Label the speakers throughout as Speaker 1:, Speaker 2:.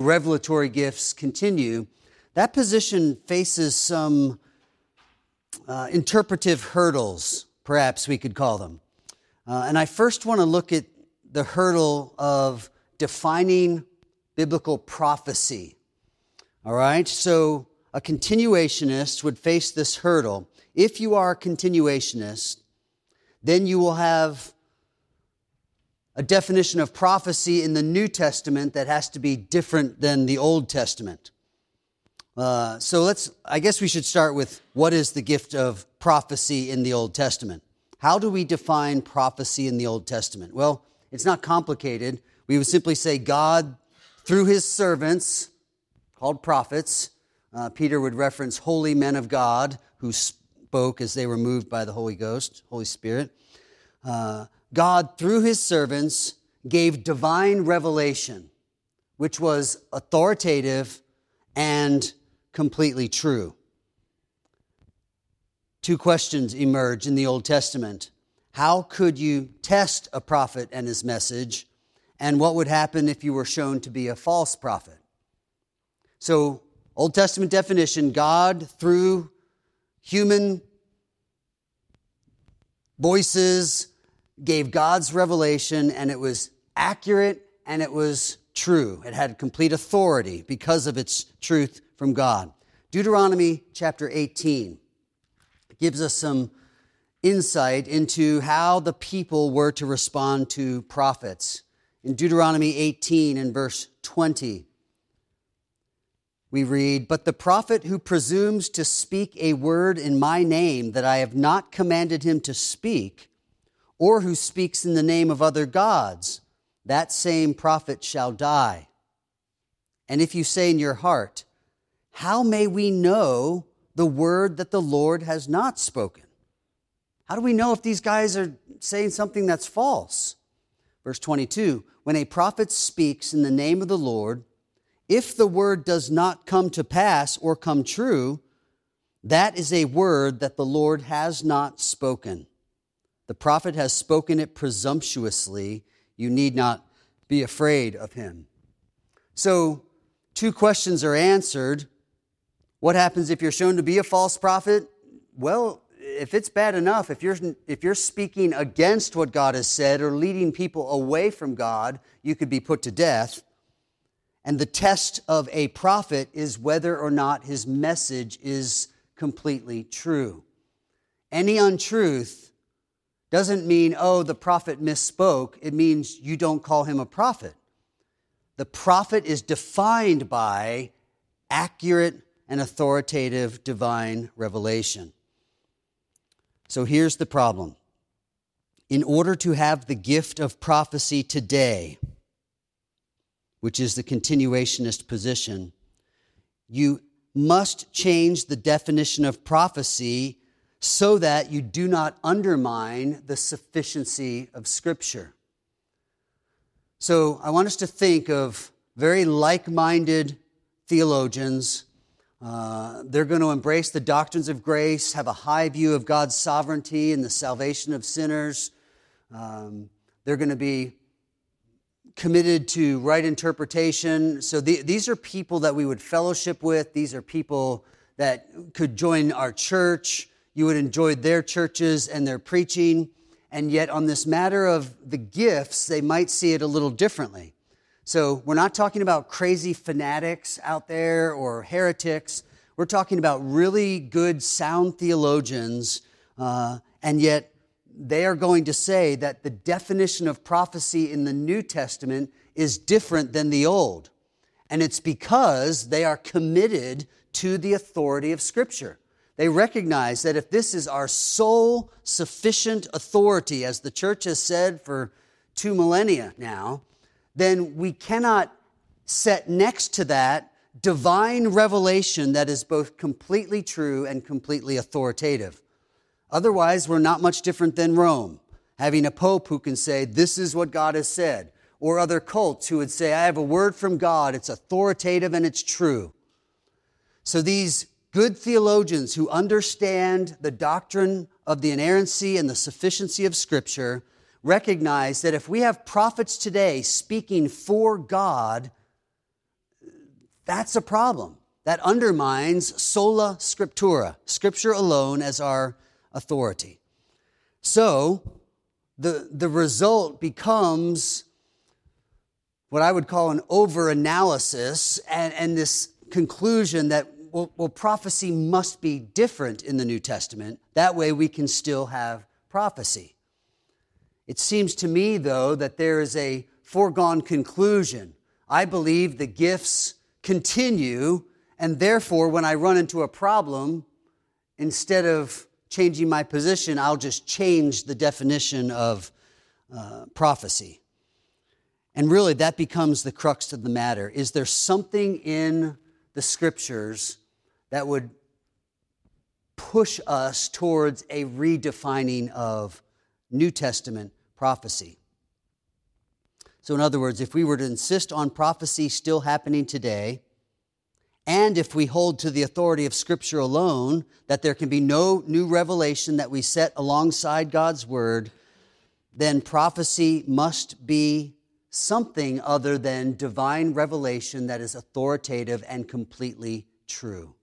Speaker 1: revelatory gifts continue, that position faces some uh, interpretive hurdles, perhaps we could call them. Uh, and I first want to look at the hurdle of defining biblical prophecy. All right, so a continuationist would face this hurdle. If you are a continuationist, then you will have a definition of prophecy in the New Testament that has to be different than the Old Testament. Uh, so let's, I guess we should start with what is the gift of prophecy in the Old Testament? How do we define prophecy in the Old Testament? Well, it's not complicated. We would simply say God, through his servants, called prophets, uh, Peter would reference holy men of God who spoke as they were moved by the Holy Ghost, Holy Spirit. Uh, God, through his servants, gave divine revelation, which was authoritative and completely true. Two questions emerge in the Old Testament. How could you test a prophet and his message? And what would happen if you were shown to be a false prophet? So, Old Testament definition God, through human voices, gave God's revelation, and it was accurate and it was true. It had complete authority because of its truth from God. Deuteronomy chapter 18 gives us some insight into how the people were to respond to prophets. In Deuteronomy 18 and verse 20, we read, But the prophet who presumes to speak a word in my name that I have not commanded him to speak, or who speaks in the name of other gods, that same prophet shall die. And if you say in your heart, How may we know the word that the Lord has not spoken? How do we know if these guys are saying something that's false? Verse 22 When a prophet speaks in the name of the Lord, if the word does not come to pass or come true, that is a word that the Lord has not spoken. The prophet has spoken it presumptuously. You need not be afraid of him. So, two questions are answered. What happens if you're shown to be a false prophet? Well, if it's bad enough, if you're, if you're speaking against what God has said or leading people away from God, you could be put to death. And the test of a prophet is whether or not his message is completely true. Any untruth doesn't mean, oh, the prophet misspoke. It means you don't call him a prophet. The prophet is defined by accurate and authoritative divine revelation. So here's the problem. In order to have the gift of prophecy today, which is the continuationist position, you must change the definition of prophecy so that you do not undermine the sufficiency of Scripture. So I want us to think of very like minded theologians. Uh, they're going to embrace the doctrines of grace, have a high view of God's sovereignty and the salvation of sinners. Um, they're going to be committed to right interpretation. So the, these are people that we would fellowship with. These are people that could join our church you would enjoy their churches and their preaching. And yet, on this matter of the gifts, they might see it a little differently. So, we're not talking about crazy fanatics out there or heretics. We're talking about really good, sound theologians, uh, and yet they are going to say that the definition of prophecy in the New Testament is different than the Old. And it's because they are committed to the authority of Scripture. They recognize that if this is our sole sufficient authority, as the church has said for two millennia now, then we cannot set next to that divine revelation that is both completely true and completely authoritative. Otherwise, we're not much different than Rome, having a pope who can say, This is what God has said, or other cults who would say, I have a word from God, it's authoritative and it's true. So these good theologians who understand the doctrine of the inerrancy and the sufficiency of Scripture recognize that if we have prophets today speaking for God, that's a problem. That undermines sola scriptura, scripture alone as our authority. So, the, the result becomes what I would call an over analysis and, and this conclusion that, well, well, prophecy must be different in the New Testament. That way we can still have prophecy. It seems to me, though, that there is a foregone conclusion. I believe the gifts continue, and therefore, when I run into a problem, instead of changing my position, I'll just change the definition of uh, prophecy. And really, that becomes the crux of the matter. Is there something in the scriptures that would push us towards a redefining of New Testament prophecy? So, in other words, if we were to insist on prophecy still happening today, and if we hold to the authority of Scripture alone, that there can be no new revelation that we set alongside God's Word, then prophecy must be something other than divine revelation that is authoritative and completely true.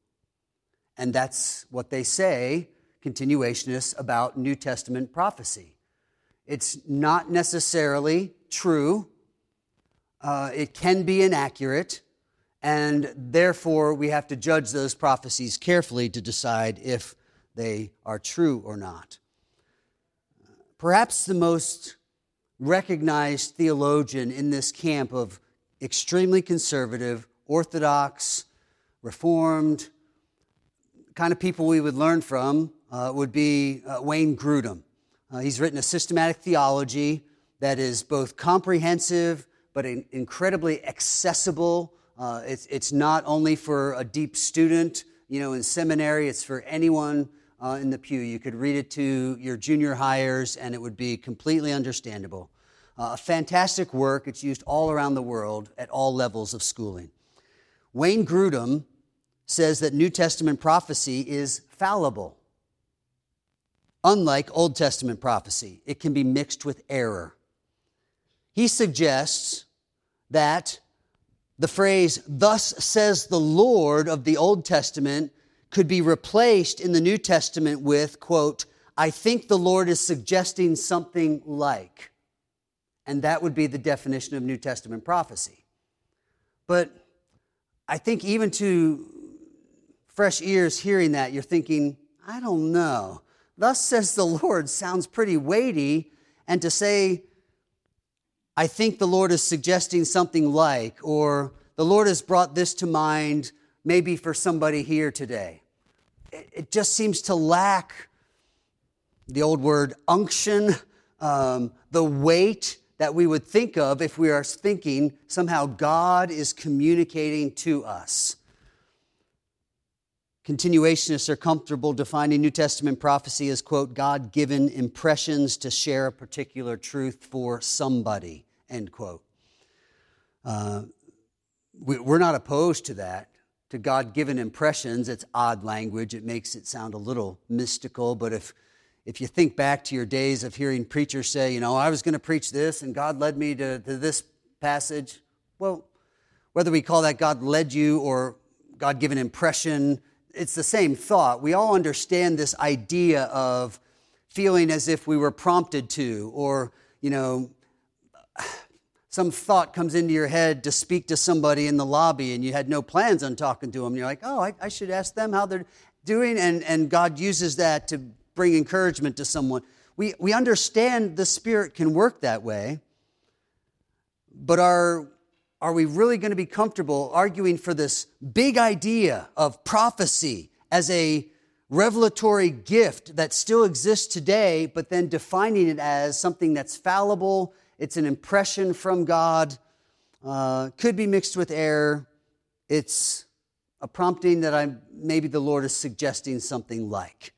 Speaker 1: And that's what they say, continuationists, about New Testament prophecy. It's not necessarily true, uh, it can be inaccurate and therefore we have to judge those prophecies carefully to decide if they are true or not. Perhaps the most recognized theologian in this camp of extremely conservative, orthodox, reformed, kind of people we would learn from uh, would be uh, Wayne Grudem. Uh, he's written a systematic theology that is both comprehensive but incredibly accessible uh, it's, it's not only for a deep student, you know, in seminary, it's for anyone uh, in the pew. You could read it to your junior hires and it would be completely understandable. Uh, a fantastic work. It's used all around the world at all levels of schooling. Wayne Grudem says that New Testament prophecy is fallible. Unlike Old Testament prophecy, it can be mixed with error. He suggests that the phrase, thus says the Lord of the Old Testament, could be replaced in the New Testament with, quote, I think the Lord is suggesting something like. And that would be the definition of New Testament prophecy. But I think even to fresh ears hearing that, you're thinking, I don't know. Thus says the Lord sounds pretty weighty. And to say, I think the Lord is suggesting something like, or the Lord has brought this to mind maybe for somebody here today. It just seems to lack the old word unction, um, the weight that we would think of if we are thinking somehow God is communicating to us. Continuationists are comfortable defining New Testament prophecy as, quote, God given impressions to share a particular truth for somebody, end quote. Uh, we, are not opposed to that, to God given impressions. It's odd language, it makes it sound a little mystical, but if if you think back to your days of hearing preachers say, you know, I was going to preach this and God led me to, to this passage, well, whether we call that God led you or God given impression, it's the same thought. We all understand this idea of feeling as if we were prompted to, or, you know, some thought comes into your head to speak to somebody in the lobby and you had no plans on talking to them. And you're like, oh, I, I should ask them how they're doing. And, and God uses that to bring encouragement to someone. We, we understand the Spirit can work that way, but are, are we really going to be comfortable arguing for this big idea of prophecy as a revelatory gift that still exists today, but then defining it as something that's fallible, it's an impression from God, uh, could be mixed with error. It's a prompting that I maybe the Lord is suggesting something like.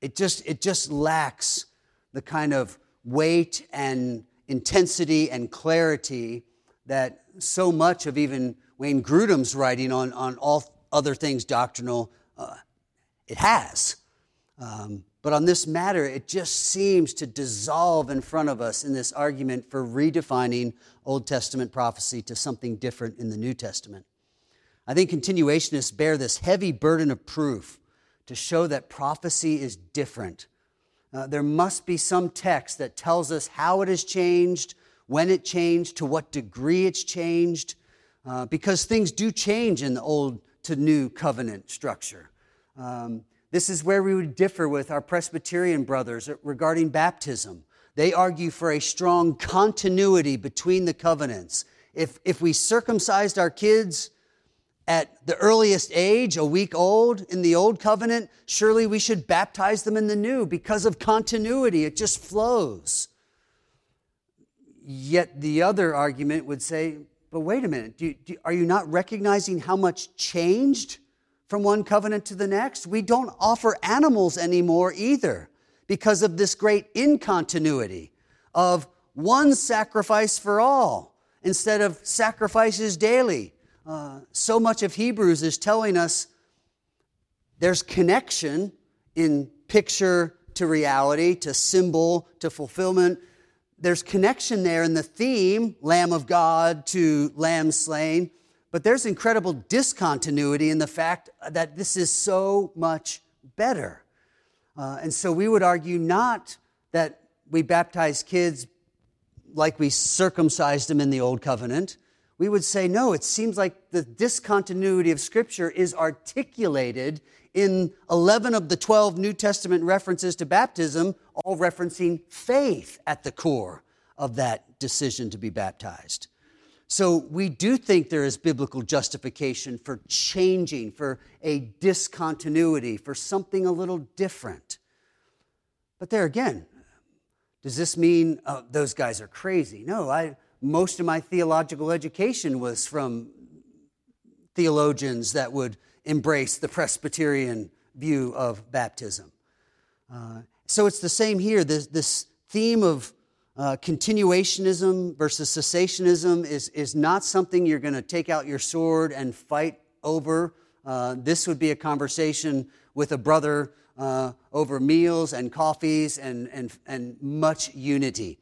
Speaker 1: It just, it just lacks the kind of weight and intensity and clarity that so much of even Wayne Grudem's writing on, on all other things doctrinal, uh, it has. Um, but on this matter, it just seems to dissolve in front of us in this argument for redefining Old Testament prophecy to something different in the New Testament. I think continuationists bear this heavy burden of proof to show that prophecy is different. Uh, there must be some text that tells us how it has changed, when it changed, to what degree it's changed, uh, because things do change in the old to new covenant structure. Um, this is where we would differ with our Presbyterian brothers regarding baptism. They argue for a strong continuity between the covenants. If, if we circumcised our kids at the earliest age, a week old in the old covenant, surely we should baptize them in the new because of continuity. It just flows. Yet the other argument would say, but wait a minute, do, do, are you not recognizing how much changed from one covenant to the next? We don't offer animals anymore either because of this great incontinuity of one sacrifice for all instead of sacrifices daily uh, so much of Hebrews is telling us there's connection in picture to reality, to symbol, to fulfillment. There's connection there in the theme, Lamb of God to Lamb slain, but there's incredible discontinuity in the fact that this is so much better. Uh, and so we would argue not that we baptize kids like we circumcised them in the old covenant, we would say, no, it seems like the discontinuity of Scripture is articulated in 11 of the 12 New Testament references to baptism, all referencing faith at the core of that decision to be baptized. So we do think there is biblical justification for changing, for a discontinuity, for something a little different. But there again, does this mean uh, those guys are crazy? No, I, most of my theological education was from theologians that would embrace the Presbyterian view of baptism. Uh, so it's the same here. This, this theme of uh, continuationism versus cessationism is, is not something you're going to take out your sword and fight over. Uh, this would be a conversation with a brother uh, over meals and coffees and, and, and much unity.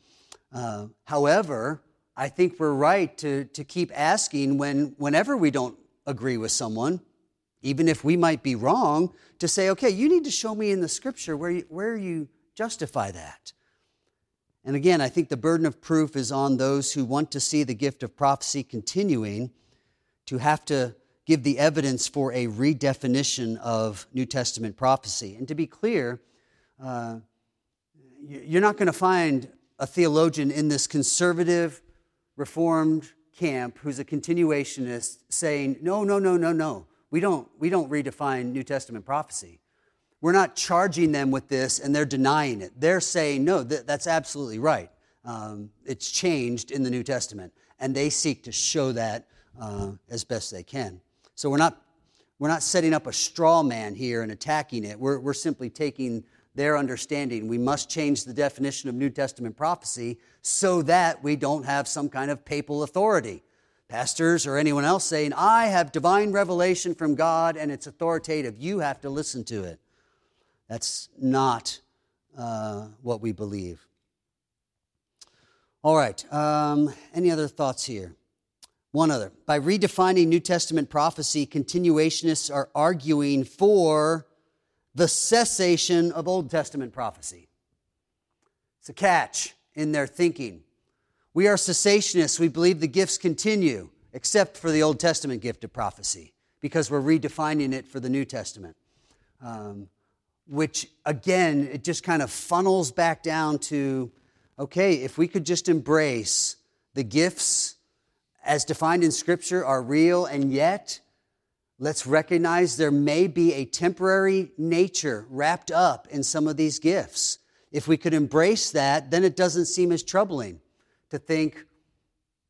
Speaker 1: Uh, however, I think we're right to, to keep asking when, whenever we don't agree with someone, even if we might be wrong, to say, okay, you need to show me in the scripture where you, where you justify that. And again, I think the burden of proof is on those who want to see the gift of prophecy continuing to have to give the evidence for a redefinition of New Testament prophecy. And to be clear, uh, you're not going to find a theologian in this conservative, Reformed camp who's a continuationist saying, no, no, no, no, no. We don't, we don't redefine New Testament prophecy. We're not charging them with this and they're denying it. They're saying, no, th- that's absolutely right. Um, it's changed in the New Testament. And they seek to show that uh, as best they can. So we're not, we're not setting up a straw man here and attacking it. We're, we're simply taking their understanding. We must change the definition of New Testament prophecy so that we don't have some kind of papal authority. Pastors or anyone else saying, I have divine revelation from God and it's authoritative. You have to listen to it. That's not uh, what we believe. All right. Um, any other thoughts here? One other. By redefining New Testament prophecy, continuationists are arguing for the cessation of Old Testament prophecy. It's a catch in their thinking. We are cessationists. We believe the gifts continue, except for the Old Testament gift of prophecy, because we're redefining it for the New Testament. Um, which, again, it just kind of funnels back down to okay, if we could just embrace the gifts as defined in Scripture are real, and yet let's recognize there may be a temporary nature wrapped up in some of these gifts. If we could embrace that, then it doesn't seem as troubling to think,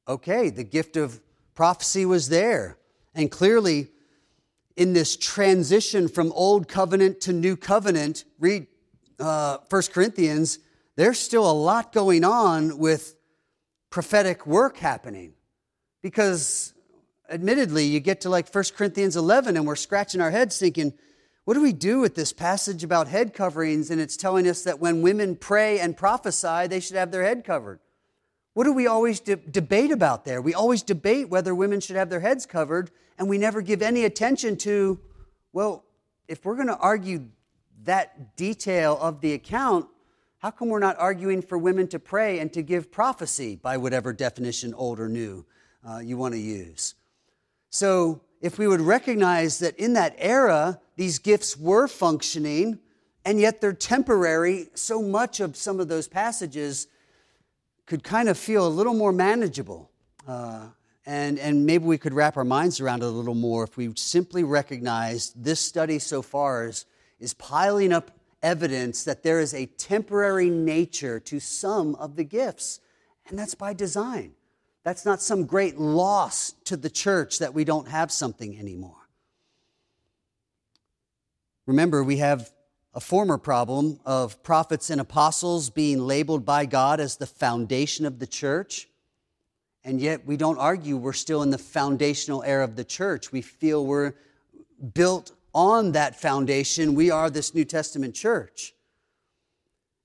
Speaker 1: okay, the gift of prophecy was there. And clearly, in this transition from old covenant to new covenant, read uh, 1 Corinthians, there's still a lot going on with prophetic work happening. Because admittedly, you get to like 1 Corinthians 11 and we're scratching our heads thinking, what do we do with this passage about head coverings? And it's telling us that when women pray and prophesy, they should have their head covered. What do we always de- debate about there? We always debate whether women should have their heads covered, and we never give any attention to, well, if we're going to argue that detail of the account, how come we're not arguing for women to pray and to give prophecy by whatever definition, old or new, uh, you want to use? So, if we would recognize that in that era, these gifts were functioning, and yet they're temporary, so much of some of those passages could kind of feel a little more manageable. Uh, and, and maybe we could wrap our minds around it a little more if we simply recognize this study so far is, is piling up evidence that there is a temporary nature to some of the gifts. And that's by design. That's not some great loss to the church that we don't have something anymore. Remember, we have a former problem of prophets and apostles being labeled by God as the foundation of the church. And yet we don't argue we're still in the foundational era of the church. We feel we're built on that foundation. We are this New Testament church.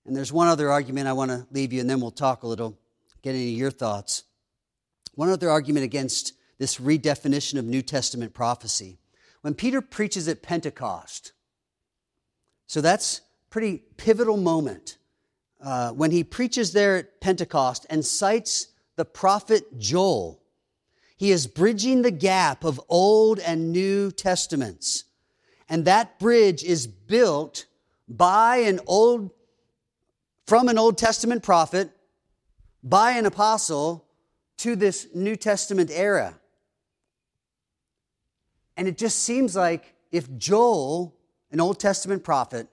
Speaker 1: And there's one other argument I want to leave you, and then we'll talk a little, get into your thoughts. One other argument against this redefinition of New Testament prophecy. When Peter preaches at Pentecost, so that's pretty pivotal moment uh, when he preaches there at Pentecost and cites the prophet Joel. He is bridging the gap of Old and New Testaments. And that bridge is built by an old, from an Old Testament prophet, by an apostle to this New Testament era. And it just seems like if Joel, an Old Testament prophet,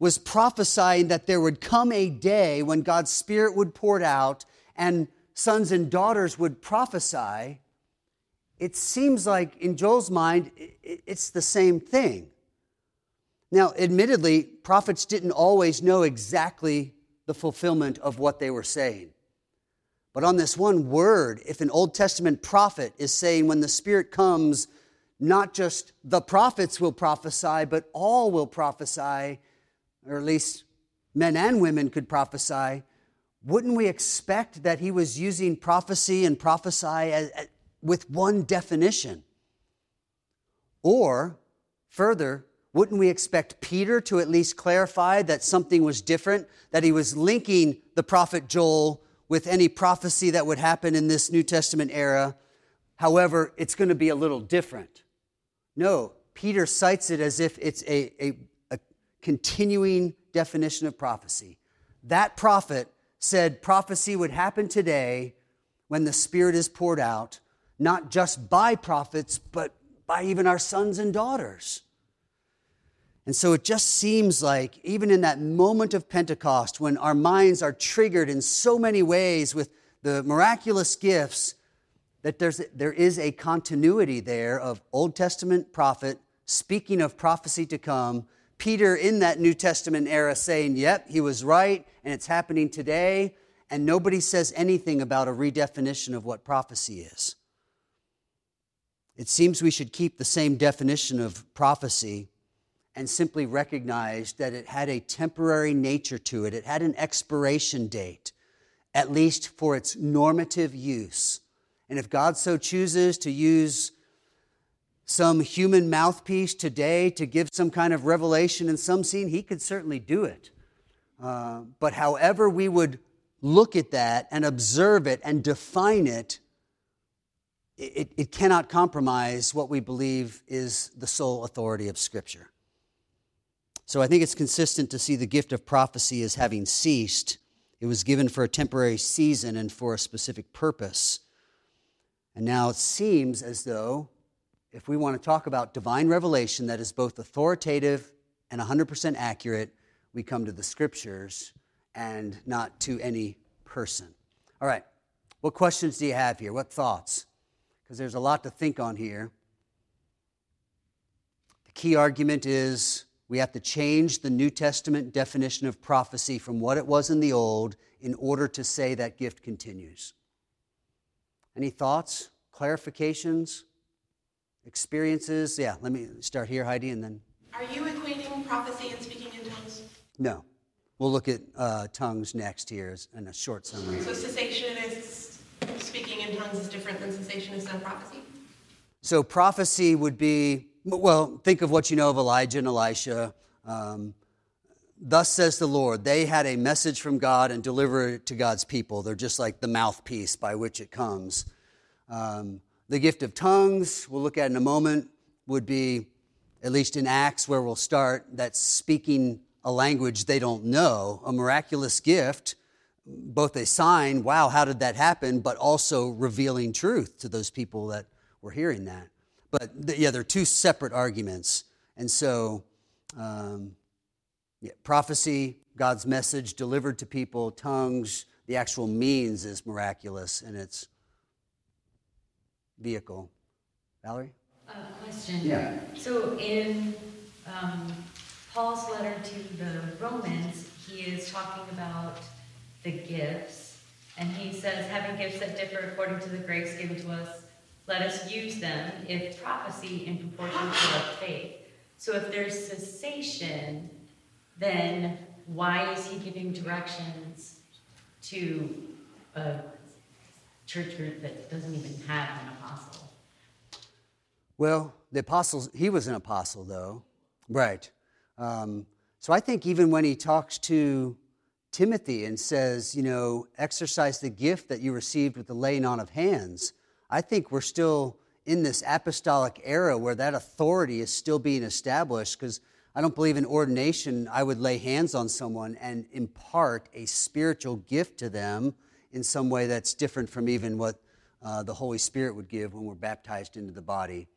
Speaker 1: was prophesying that there would come a day when God's Spirit would pour out and sons and daughters would prophesy, it seems like in Joel's mind, it's the same thing. Now, admittedly, prophets didn't always know exactly the fulfillment of what they were saying. But on this one word, if an Old Testament prophet is saying when the Spirit comes, not just the prophets will prophesy, but all will prophesy, or at least men and women could prophesy, wouldn't we expect that he was using prophecy and prophesy as, as, with one definition? Or, further, wouldn't we expect Peter to at least clarify that something was different, that he was linking the prophet Joel with any prophecy that would happen in this New Testament era. However, it's going to be a little different. No, Peter cites it as if it's a, a, a continuing definition of prophecy. That prophet said prophecy would happen today when the Spirit is poured out, not just by prophets, but by even our sons and daughters. And so it just seems like, even in that moment of Pentecost, when our minds are triggered in so many ways with the miraculous gifts, that there's, there is a continuity there of Old Testament prophet speaking of prophecy to come. Peter in that New Testament era saying, Yep, he was right, and it's happening today. And nobody says anything about a redefinition of what prophecy is. It seems we should keep the same definition of prophecy and simply recognize that it had a temporary nature to it. It had an expiration date, at least for its normative use. And if God so chooses to use some human mouthpiece today to give some kind of revelation in some scene, he could certainly do it. Uh, but however we would look at that and observe it and define it, it, it cannot compromise what we believe is the sole authority of Scripture. So I think it's consistent to see the gift of prophecy as having ceased. It was given for a temporary season and for a specific purpose. And now it seems as though if we want to talk about divine revelation that is both authoritative and 100% accurate, we come to the scriptures and not to any person. All right, what questions do you have here? What thoughts? Because there's a lot to think on here. The key argument is we have to change the New Testament definition of prophecy from what it was in the Old in order to say that gift continues. Any thoughts, clarifications, experiences? Yeah, let me start here, Heidi, and then.
Speaker 2: Are you equating prophecy and speaking in tongues?
Speaker 1: No. We'll look at uh, tongues next here in a short summary.
Speaker 2: So cessationists speaking in tongues is different than cessationist and prophecy?
Speaker 1: So prophecy would be, well, think of what you know of Elijah and Elisha. Um, Thus says the Lord. They had a message from God and deliver it to God's people. They're just like the mouthpiece by which it comes. Um, the gift of tongues, we'll look at in a moment, would be, at least in Acts where we'll start, that's speaking a language they don't know, a miraculous gift, both a sign, wow, how did that happen, but also revealing truth to those people that were hearing that. But yeah, they're two separate arguments. And so, um, yeah, prophecy, God's message delivered to people, tongues, the actual means is miraculous in its vehicle. Valerie?
Speaker 3: Uh, question.
Speaker 1: Yeah.
Speaker 3: So in um, Paul's letter to the Romans, he is talking about the gifts, and he says, having gifts that differ according to the grace given to us, let us use them, if prophecy in proportion to our faith. So if there's cessation, then why is he giving directions to a church group that doesn't even have an apostle?
Speaker 1: Well, the apostles, he was an apostle, though. Right. Um, so I think even when he talks to Timothy and says, you know, exercise the gift that you received with the laying on of hands, I think we're still in this apostolic era where that authority is still being established because I don't believe in ordination. I would lay hands on someone and impart a spiritual gift to them in some way that's different from even what uh, the Holy Spirit would give when we're baptized into the body.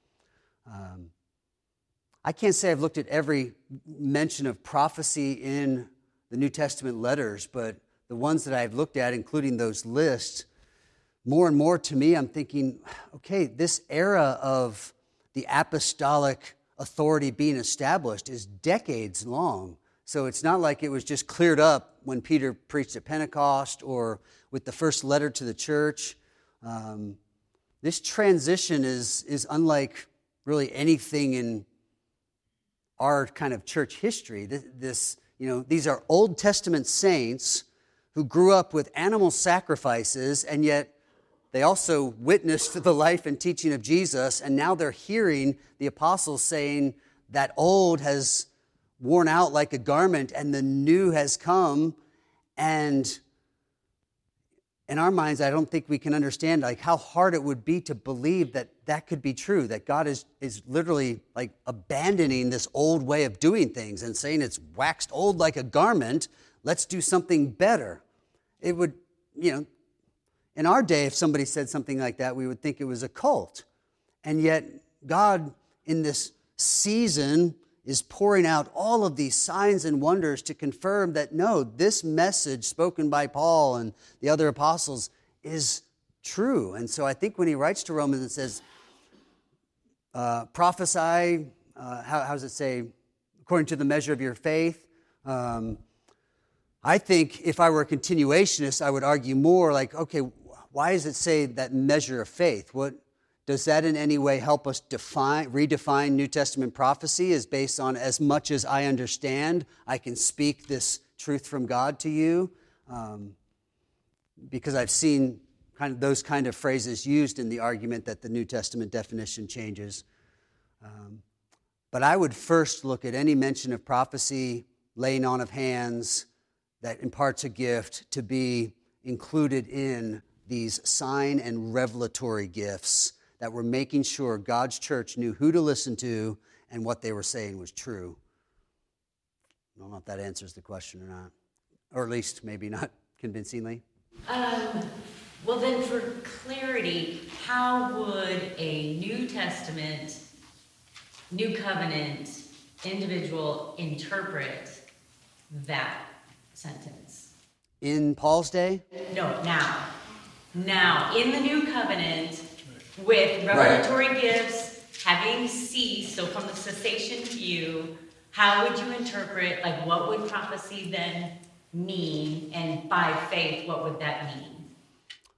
Speaker 1: Um, I can't say I've looked at every mention of prophecy in the New Testament letters, but the ones that I've looked at, including those lists, more and more to me, I'm thinking, okay, this era of the apostolic authority being established is decades long. So it's not like it was just cleared up when Peter preached at Pentecost or with the first letter to the church. Um, this transition is, is unlike really anything in our kind of church history. This, this, you know, these are Old Testament saints who grew up with animal sacrifices and yet they also witnessed the life and teaching of Jesus, and now they're hearing the apostles saying that old has worn out like a garment and the new has come. And in our minds, I don't think we can understand like how hard it would be to believe that that could be true, that God is, is literally like abandoning this old way of doing things and saying it's waxed old like a garment. Let's do something better. It would, you know, in our day, if somebody said something like that, we would think it was a cult. And yet, God, in this season, is pouring out all of these signs and wonders to confirm that no, this message spoken by Paul and the other apostles is true. And so I think when he writes to Romans and says, uh, prophesy, uh, how, how, does it say, according to the measure of your faith? Um, I think if I were a continuationist, I would argue more like, okay, why does it say that measure of faith? What does that in any way help us define, redefine New Testament prophecy? Is based on as much as I understand, I can speak this truth from God to you, um, because I've seen kind of those kind of phrases used in the argument that the New Testament definition changes. Um, but I would first look at any mention of prophecy, laying on of hands that imparts a gift to be included in these sign and revelatory gifts that were making sure God's church knew who to listen to and what they were saying was true. I don't know if that answers the question or not, or at least maybe not convincingly.
Speaker 3: Um, well, then, for clarity, how would a New Testament, New Covenant individual interpret that sentence?
Speaker 1: In Paul's day?
Speaker 3: No, now. Now, in the new covenant, with revelatory right. gifts having ceased, so from the cessation view, how would you interpret, like, what would prophecy then mean? And by faith, what would that mean?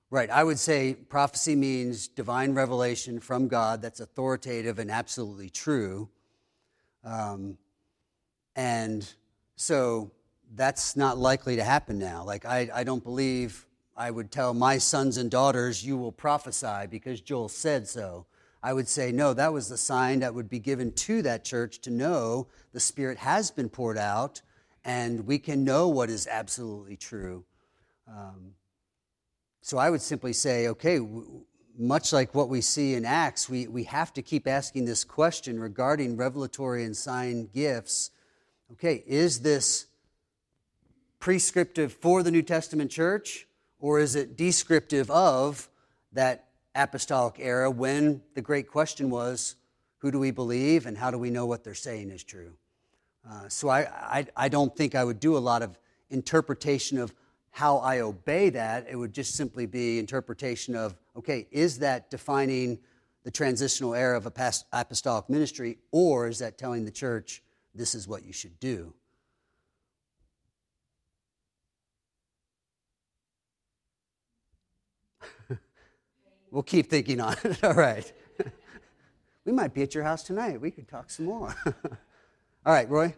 Speaker 1: Right. I would say prophecy means divine revelation from God that's authoritative and absolutely true. Um, and so that's not likely to happen now. Like, I, I don't believe I would tell my sons and daughters, You will prophesy because Joel said so. I would say, No, that was the sign that would be given to that church to know the Spirit has been poured out and we can know what is absolutely true. Um, so I would simply say, okay, w- much like what we see in Acts, we, we have to keep asking this question regarding revelatory and sign gifts. Okay, is this prescriptive for the New Testament church, or is it descriptive of that apostolic era when the great question was, who do we believe and how do we know what they're saying is true? Uh, so I, I, I don't think I would do a lot of interpretation of how I obey that. It would just simply be interpretation of, okay, is that defining the transitional era of a apostolic ministry, or is that telling the church this is what you should do? We'll keep thinking on it. All right. we might be at your house tonight. We could talk some more. All right, Roy.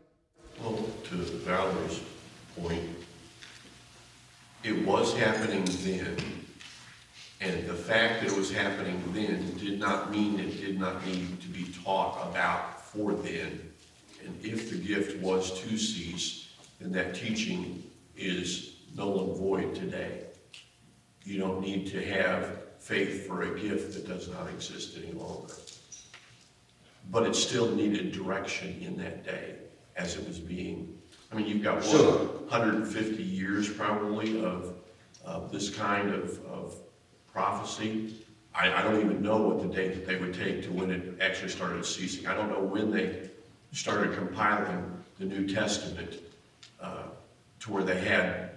Speaker 4: Well, to Valerie's point, it was happening then. And the fact that it was happening then did not mean it did not need to be taught about for then. And if the gift was to cease, then that teaching is null and void today. You don't need to have faith for a gift that does not exist any longer. But it still needed direction in that day as it was being. I mean, you've got what,
Speaker 1: Sure.
Speaker 4: 150 years probably of, of this kind of, of prophecy. I, I don't even know what the date that they would take to when it actually started ceasing. I don't know when they started compiling the New Testament uh, to where they had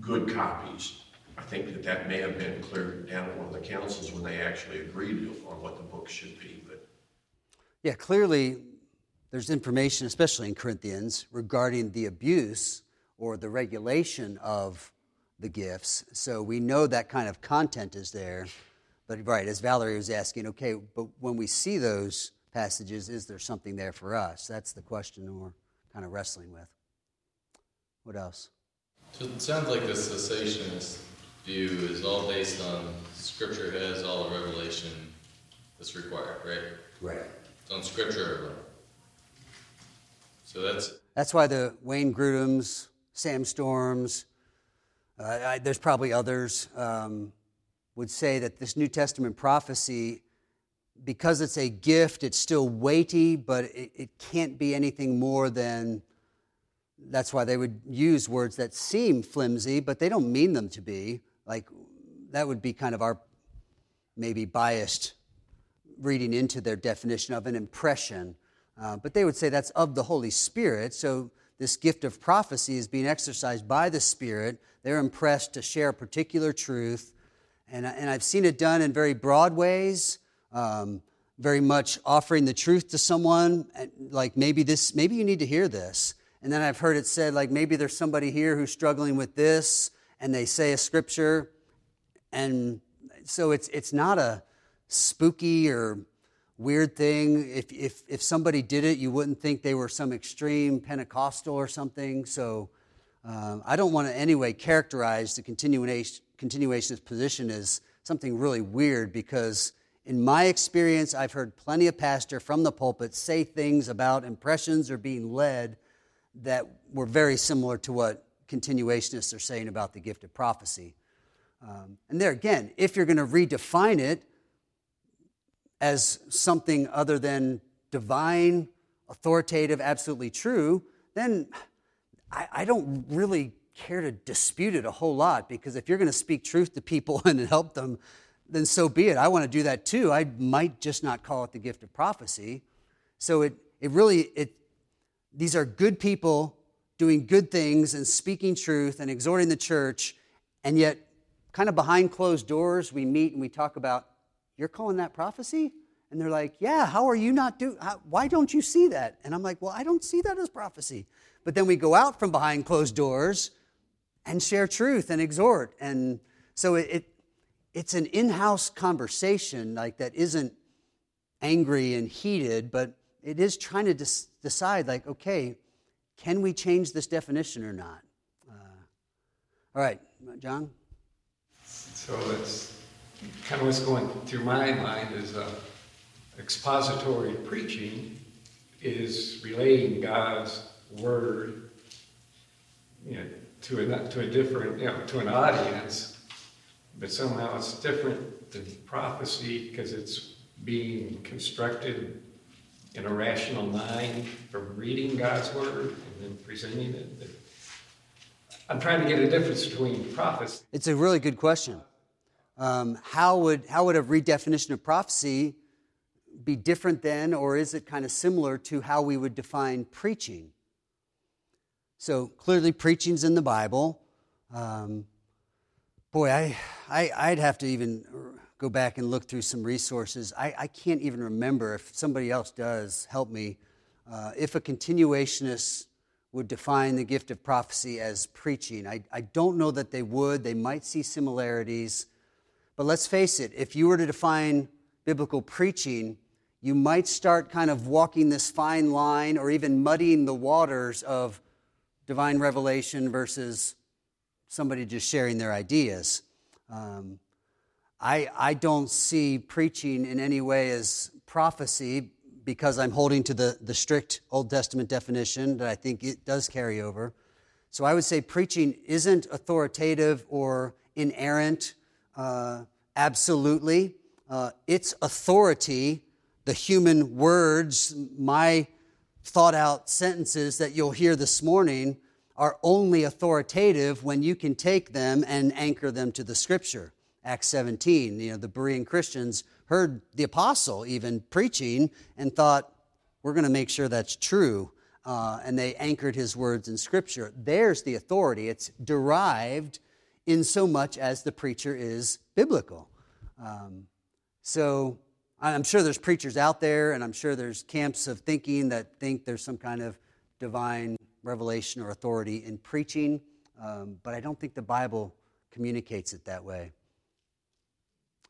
Speaker 4: good copies. I think that that may have been cleared down at one of the councils when they actually agreed on what the book should be. But
Speaker 1: Yeah, clearly there's information, especially in Corinthians, regarding the abuse or the regulation of the gifts. So we know that kind of content is there. But right, as Valerie was asking, okay, but when we see those passages, is there something there for us? That's the question we're kind of wrestling with. What else?
Speaker 5: So it sounds like the cessationist view is all based on Scripture has all the revelation that's required, right?
Speaker 1: Right.
Speaker 5: It's on Scripture alone. So that's
Speaker 1: That's why the Wayne Grudem's, Sam Storms, uh, I, there's probably others, um, would say that this New Testament prophecy, because it's a gift, it's still weighty, but it, it can't be anything more than. That's why they would use words that seem flimsy, but they don't mean them to be. Like, that would be kind of our maybe biased reading into their definition of an impression. Uh, but they would say that's of the Holy Spirit. So this gift of prophecy is being exercised by the Spirit. They're impressed to share a particular truth. And, and I've seen it done in very broad ways, um, very much offering the truth to someone, like maybe this, maybe you need to hear this. And then I've heard it said, like maybe there's somebody here who's struggling with this, and they say a scripture, and so it's it's not a spooky or weird thing. If, if, if somebody did it, you wouldn't think they were some extreme Pentecostal or something. So um, I don't want to anyway characterize the continuation, continuationist position as something really weird because in my experience, I've heard plenty of pastor from the pulpit say things about impressions or being led that were very similar to what continuationists are saying about the gift of prophecy. Um, and there again, if you're going to redefine it, as something other than divine, authoritative, absolutely true, then I, I don't really care to dispute it a whole lot because if you're going to speak truth to people and help them, then so be it. I want to do that too. I might just not call it the gift of prophecy. So it, it really, it, these are good people doing good things and speaking truth and exhorting the church, and yet, kind of behind closed doors, we meet and we talk about you're calling that prophecy? And they're like, Yeah, how are you not doing? Why don't you see that? And I'm like, Well, I don't see that as prophecy. But then we go out from behind closed doors and share truth and exhort. And so it, it it's an in house conversation, like that isn't angry and heated, but it is trying to dis- decide, like, okay, can we change this definition or not? Uh, all right, John?
Speaker 6: So that's kind of what's going through my mind is uh, expository preaching is relaying God's word you know, to a to a different you know to an audience, but somehow it's different than prophecy because it's being constructed in a rational mind from reading God's word and presenting it. I'm trying to get a difference between prophecy.
Speaker 1: It's a really good question. Um, how would how would a redefinition of prophecy be different then, or is it kind of similar to how we would define preaching? So clearly, preaching's in the Bible. Um, boy, I, I would have to even go back and look through some resources. I, I can't even remember if somebody else does help me. Uh, if a continuationist would define the gift of prophecy as preaching. I, I don't know that they would. They might see similarities. But let's face it, if you were to define biblical preaching, you might start kind of walking this fine line or even muddying the waters of divine revelation versus somebody just sharing their ideas. Um, I, I don't see preaching in any way as prophecy because I'm holding to the, the strict Old Testament definition that I think it does carry over. So I would say preaching isn't authoritative or inerrant, uh, absolutely. Uh, its authority, the human words, my thought out sentences that you'll hear this morning, are only authoritative when you can take them and anchor them to the scripture. Acts 17, you know, the Berean Christians heard the apostle even preaching and thought, we're going to make sure that's true. Uh, and they anchored his words in Scripture. There's the authority. It's derived in so much as the preacher is biblical. Um, so I'm sure there's preachers out there, and I'm sure there's camps of thinking that think there's some kind of divine revelation or authority in preaching, um, but I don't think the Bible communicates it that way.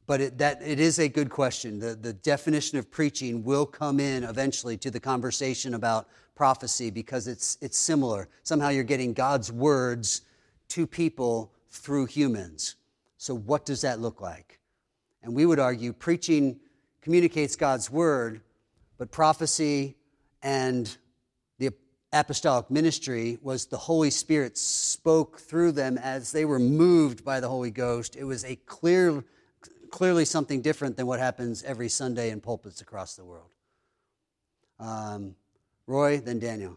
Speaker 1: But it, that, it is a good question. The, the definition of preaching will come in eventually to the conversation about prophecy because it's, it's similar. Somehow you're getting God's words to people through humans. So, what does that look like? And we would argue preaching communicates God's word, but prophecy and the apostolic ministry was the Holy Spirit spoke through them as they were moved by the Holy Ghost. It was a clear clearly something different than what happens every Sunday in pulpits across the world. Um, Roy, then Daniel.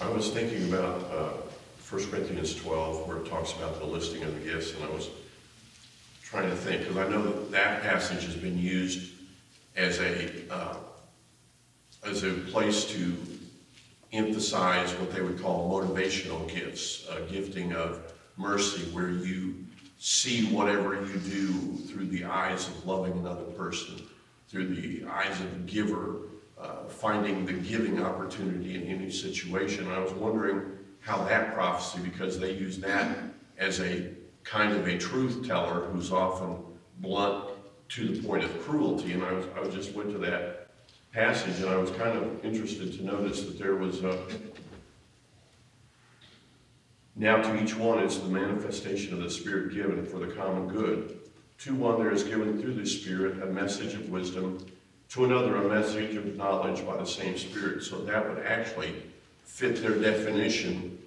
Speaker 4: I was thinking about uh, 1 Corinthians 12, where it talks about the listing of the gifts, and I was trying to think, because I know that that passage has been used as a, uh, as a place to emphasize what they would call motivational gifts, a gifting of mercy, where you see whatever you do through the eyes of loving another person, through the eyes of the giver, uh, finding the giving opportunity in any situation. I was wondering how that prophecy, because they use that as a kind of a truth teller who's often blunt to the point of cruelty. And I was, I just went to that passage and I was kind of interested to notice that there was a, now to each one is the manifestation of the Spirit given for the common good. To one there is given through the Spirit a message of wisdom, to another a message of knowledge by the same Spirit. So that would actually fit their definition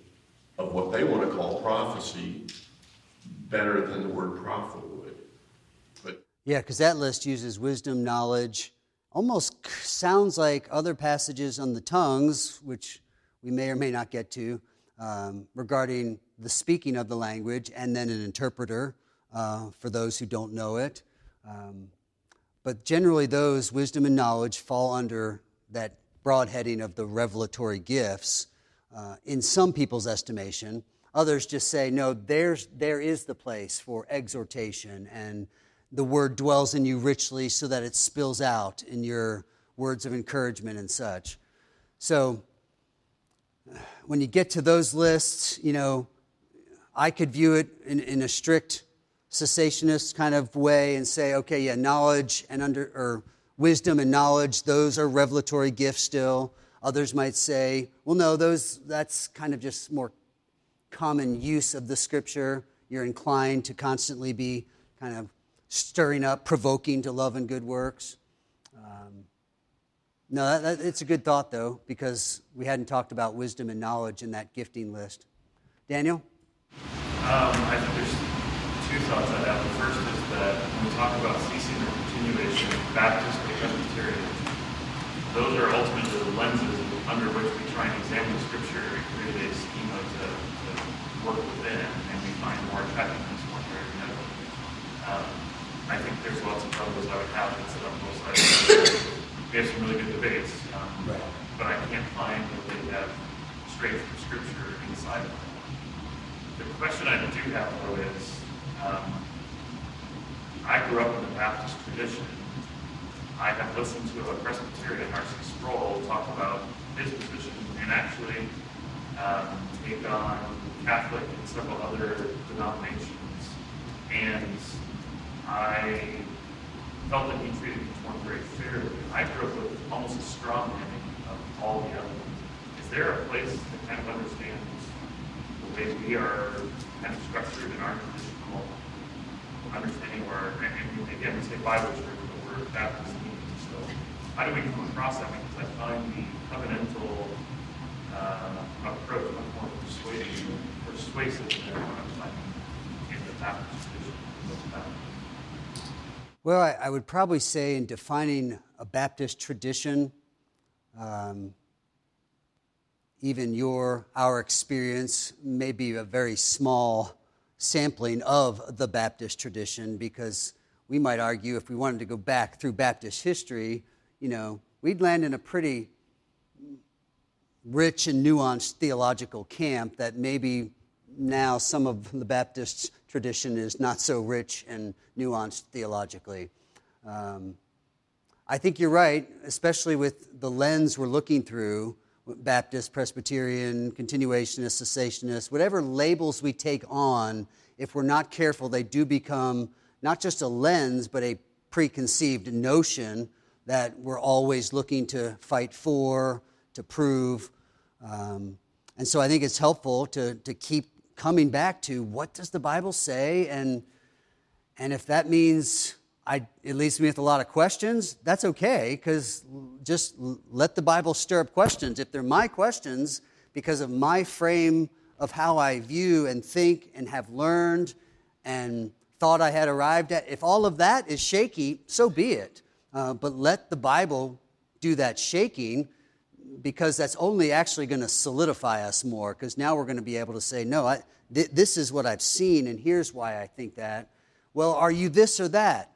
Speaker 4: of what they want to call prophecy better than the word prophet would. But
Speaker 1: yeah, because that list uses wisdom, knowledge, almost sounds like other passages on the tongues, which we may or may not get to um, regarding the speaking of the language and then an interpreter uh, for those who don't know it. Um, but generally, those wisdom and knowledge fall under that broad heading of the revelatory gifts uh, in some people's estimation. Others just say, no, there's, there is the place for exhortation, and the word dwells in you richly so that it spills out in your words of encouragement and such. So, when you get to those lists, you know, I could view it in, in a strict cessationist kind of way and say, okay, yeah, knowledge and under or wisdom and knowledge, those are revelatory gifts still. Others might say, well, no, those that's kind of just more common use of the scripture. you're inclined to constantly be kind of stirring up, provoking to love and good works. Um, no, that, that, it's a good thought, though, because we hadn't talked about wisdom and knowledge in that gifting list. Daniel?
Speaker 7: Um, I think there's two thoughts I have. The first is that when we talk about ceasing or continuation, Baptist Presbyterian, those are ultimately the lenses under which we try and examine Scripture and create a schema to, to work within, and we find more effectiveness one way. Um, I think there's lots of troubles I would have that sit on. We have some really good debates, um,
Speaker 1: Right.
Speaker 7: but I can't find that they have straight from Scripture inside of them. The question I do have though is, um, I grew up in the Baptist tradition. I have listened to a Presbyterian, R.C. Sproul, talk about his position and actually um, take on Catholic and several other denominations. And I felt that he treated each one very fairly. I grew up with almost a strong manning of all the ones. Is there a place to kind of understand the way we are kind of structured in our traditional understanding our, and again, we say Bible church, but we're Baptist so how do we come across that? Because I find the covenantal uh, approach much more persuasive, persuasive than what I'm finding in the Baptist that?
Speaker 1: Well, I, I would probably say in defining a Baptist tradition, um, even your, our experience may be a very small sampling of the Baptist tradition because we might argue if we wanted to go back through Baptist history, you know, we'd land in a pretty rich and nuanced theological camp that maybe now some of the Baptist tradition is not so rich and nuanced theologically. Um, I think you're right, especially with the lens we're looking through Baptist, Presbyterian, continuationist, cessationist, whatever labels we take on, if we're not careful, they do become not just a lens, but a preconceived notion that we're always looking to fight for, to prove. Um, and so I think it's helpful to, to keep coming back to what does the Bible say? And, and if that means I, it leaves me with a lot of questions, that's okay, because just let the Bible stir up questions. If they're my questions, because of my frame of how I view and think and have learned and thought I had arrived at, if all of that is shaky, so be it. Uh, but let the Bible do that shaking because that's only actually going to solidify us more because now we're going to be able to say, no, I, th- this is what I've seen and here's why I think that. Well, are you this or that?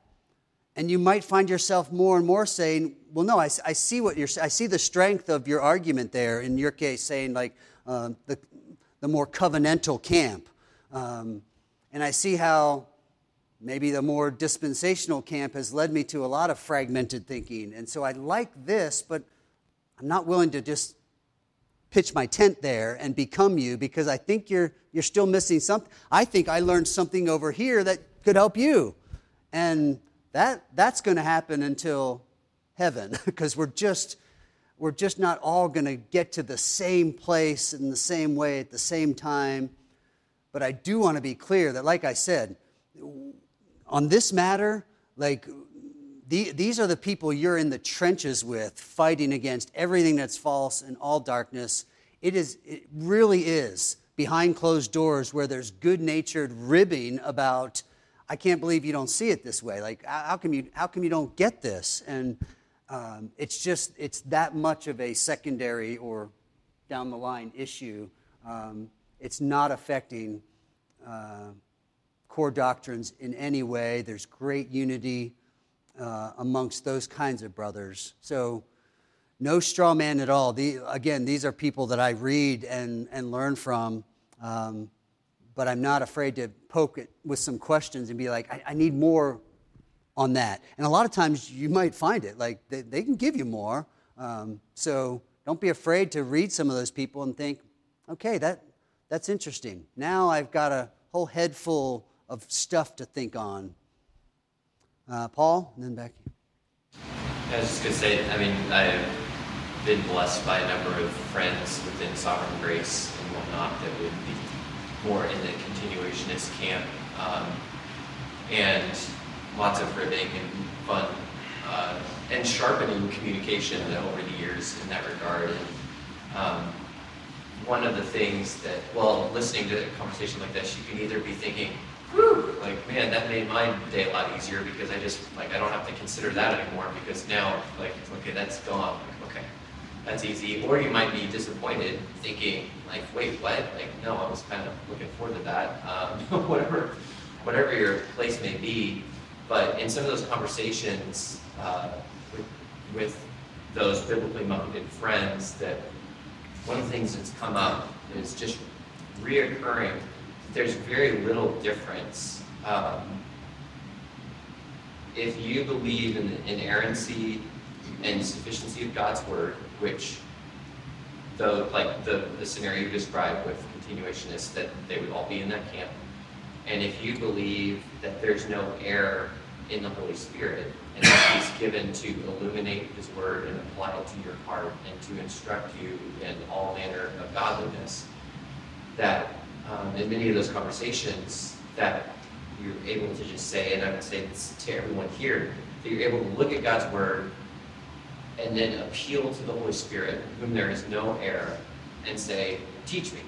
Speaker 1: And you might find yourself more and more saying, well, no, I, I see what you're I see the strength of your argument there. In your case, saying like uh, the, the more covenantal camp. Um, and I see how maybe the more dispensational camp has led me to a lot of fragmented thinking. And so I like this, but I'm not willing to just pitch my tent there and become you because I think you're, you're still missing something. I think I learned something over here that could help you. And that, that's going to happen until heaven because we're just, we're just not all going to get to the same place in the same way at the same time. But I do want to be clear that, like I said, on this matter, like the, these are the people you're in the trenches with, fighting against everything that's false and all darkness. It is, it really is behind closed doors where there's good-natured ribbing about, I can't believe you don't see it this way. Like, how come you, how come you don't get this? And um, it's just, it's that much of a secondary or down the line issue. Um, it's not affecting uh, core doctrines in any way. There's great unity uh, amongst those kinds of brothers. So, no straw man at all. The, again, these are people that I read and, and learn from, um, but I'm not afraid to poke it with some questions and be like, I, I, need more on that. And a lot of times you might find it, like they, they can give you more. Um, so don't be afraid to read some of those people and think, okay, that, that's interesting. Now I've got a whole head full of stuff to think on. Uh, Paul, and then Becky.
Speaker 8: I was just going to say, I mean, I've been blessed by a number of friends within Sovereign Grace and whatnot that would be more in the continuationist camp, um, and lots of ribbing and fun uh, and sharpening communication over the years in that regard. And, um, one of the things that, well, listening to a conversation like this, you can either be thinking, whew, like, man, that made my day a lot easier because I just, like, I don't have to consider that anymore because now, like, okay, that's gone. Like, okay, that's easy. Or you might be disappointed thinking, like, wait, what? Like, no, I was kind of looking forward to that. Um, whatever, whatever your place may be. But in some of those conversations uh, with, with those biblically minded friends that one of the things that's come up is just reoccurring. There's very little difference. Um, if you believe in the inerrancy and sufficiency of God's word, which the like the, the scenario you described with continuationists, that they would all be in that camp. And if you believe that there's no error in the Holy Spirit, and that He's given to illuminate His Word and apply it to your heart and to instruct you in all manner of godliness. That um, in many of those conversations, that you're able to just say, and I would say this to everyone here, that you're able to look at God's Word and then appeal to the Holy Spirit, whom there is no error, and say, Teach me.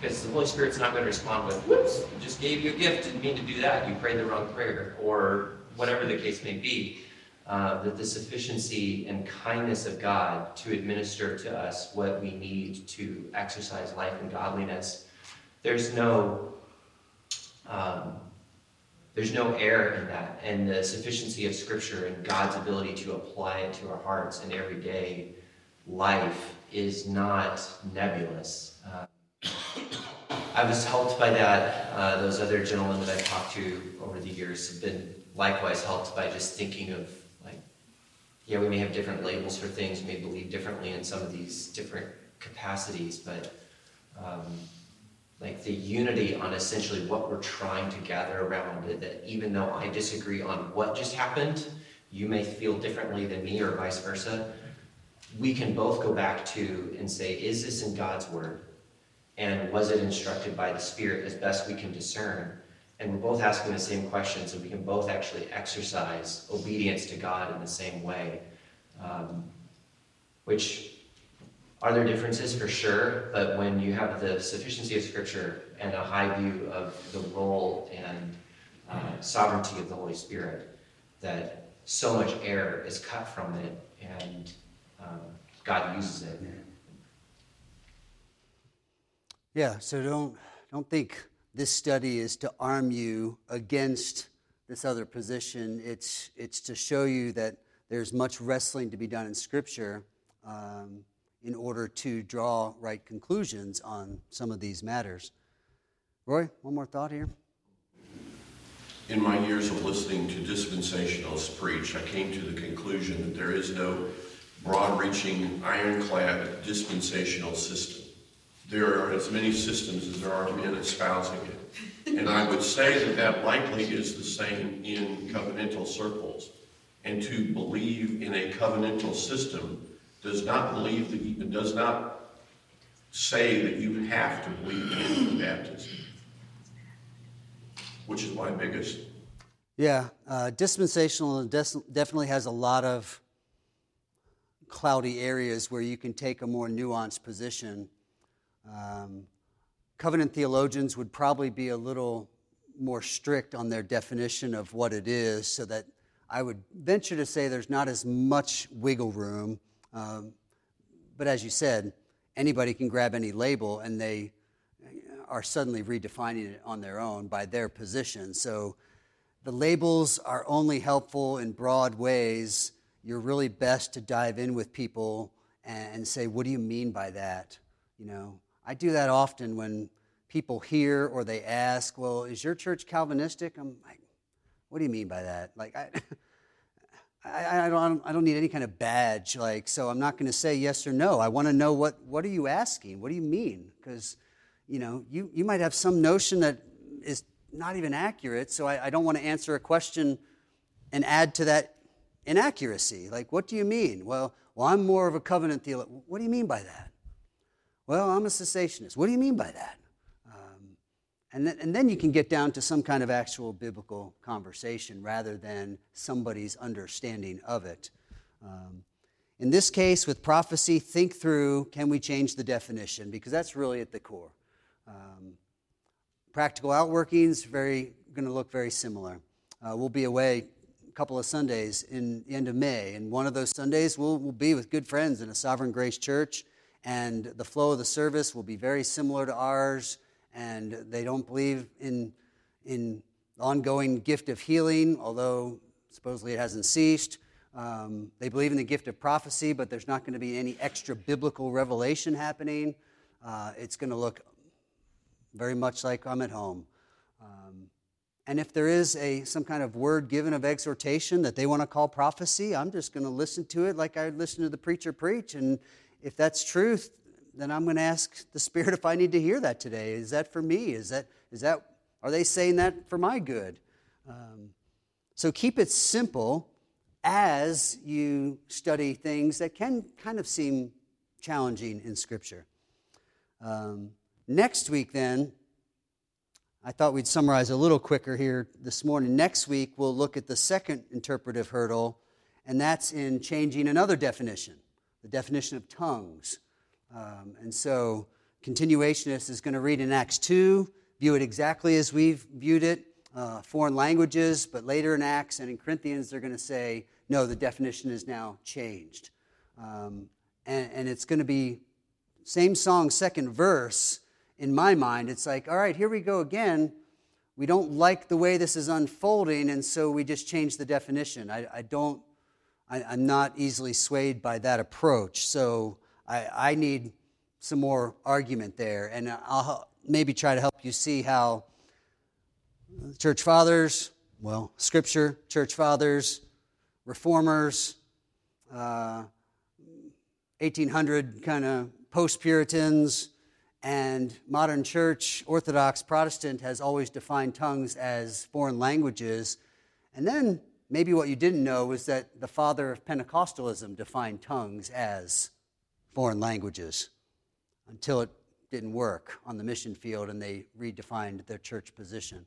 Speaker 8: Because the Holy Spirit's not going to respond with, Whoops, I just gave you a gift, didn't mean to do that, you prayed the wrong prayer. Or whatever the case may be, uh, that the sufficiency and kindness of God to administer to us what we need to exercise life and godliness. There's no um, there's no error in that, and the sufficiency of Scripture and God's ability to apply it to our hearts in everyday life is not nebulous. Uh, I was helped by that. Uh, those other gentlemen that I've talked to over the years have been likewise helped by just thinking of like, yeah, we may have different labels for things, may believe differently in some of these different capacities, but um, like the unity on essentially what we're trying to gather around that even though I disagree on what just happened, you may feel differently than me or vice versa. We can both go back to and say, is this in God's word? And was it instructed by the Spirit as best we can discern? and we're both asking the same questions, and we can both actually exercise obedience to God in the same way. Um, which are there differences for sure, but when you have the sufficiency of Scripture and a high view of the role and uh, sovereignty of the Holy Spirit, that so much error is cut from it, and um, God uses it.
Speaker 1: Yeah. So don't don't think this study is to arm you against this other position. It's, it's to show you that there's much wrestling to be done in Scripture um, in order to draw right conclusions on some of these matters. Roy, one more thought here.
Speaker 4: In my years of listening to dispensationalists preach, I came to the conclusion that there is no broad reaching, ironclad dispensational system there are as many systems as there are men espousing it. And I would say that that likely is the same in covenantal circles. And to believe in a covenantal system does not believe that you, does not say that you have to believe in baptism, which is my biggest.
Speaker 1: Yeah, uh, dispensational definitely has a lot of cloudy areas where you can take a more nuanced position. Um, covenant theologians would probably be a little more strict on their definition of what it is, so that I would venture to say there's not as much wiggle room. Um, but as you said, anybody can grab any label and they are suddenly redefining it on their own by their position. So the labels are only helpful in broad ways. You're really best to dive in with people and say, what do you mean by that? You know, I do that often when people hear or they ask, Well, is your church Calvinistic? I'm like, What do you mean by that? Like, I. I, I, don't, I don't need any kind of badge, like, so I'm not going to say yes or no. I want to know what, what are you asking? What do you mean? Because, you know, you, you might have some notion that is not even accurate, so I, I don't want to answer a question and add to that inaccuracy. Like, what do you mean? Well, well, I'm more of a covenant theologian. What do you mean by that? Well, I'm a cessationist. What do you mean by that? And then, and then you can get down to some kind of actual biblical conversation rather than somebody's understanding of it. Um, in this case, with prophecy, think through can we change the definition? Because that's really at the core. Um, practical outworkings, very going to look very similar. Uh, we'll be away a couple of Sundays in the end of May, and one of those Sundays we'll, we'll be with good friends in a Sovereign Grace Church, and the flow of the service will be very similar to ours and they don't believe in, in ongoing gift of healing, although supposedly it hasn't ceased. Um, they believe in the gift of prophecy, but there's not going to be any extra biblical revelation happening. Uh, it's going to look very much like I'm at home. Um, and if there is a, some kind of word given of exhortation that they want to call prophecy, I'm just going to listen to it like I listen to the preacher preach. And if that's truth, then I'm going to ask the Spirit if I need to hear that today. Is that for me? Is that, is that, are they saying that for my good? Um, so keep it simple as you study things that can kind of seem challenging in Scripture. Um, next week, then, I thought we'd summarize a little quicker here this morning. Next week, we'll look at the second interpretive hurdle, and that's in changing another definition the definition of tongues. Um, and so, continuationist is going to read in Acts 2, view it exactly as we've viewed it, uh, foreign languages, but later in Acts and in Corinthians, they're going to say, no, the definition is now changed. Um, and, and it's going to be same song, second verse. In my mind, it's like, all right, here we go again. We don't like the way this is unfolding, and so we just change the definition. I, I don't, I, I'm not easily swayed by that approach. So I, I need some more argument there, and I'll maybe try to help you see how church fathers, well, scripture, church fathers, reformers, uh, 1800 kind of post Puritans, and modern church, Orthodox Protestant, has always defined tongues as foreign languages. And then maybe what you didn't know was that the father of Pentecostalism defined tongues as foreign languages until it didn't work on the mission field and they redefined their church position.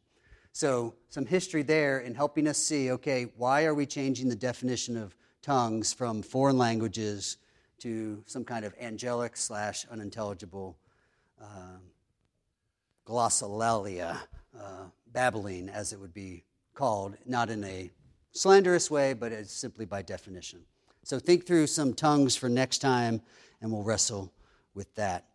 Speaker 1: So, some history there in helping us see okay, why are we changing the definition of tongues from foreign languages to some kind of angelic slash unintelligible uh, glossolalia, uh, babbling, as it would be called, not in a slanderous way, but it's simply by definition. So think through some tongues for next time, and we'll wrestle with that.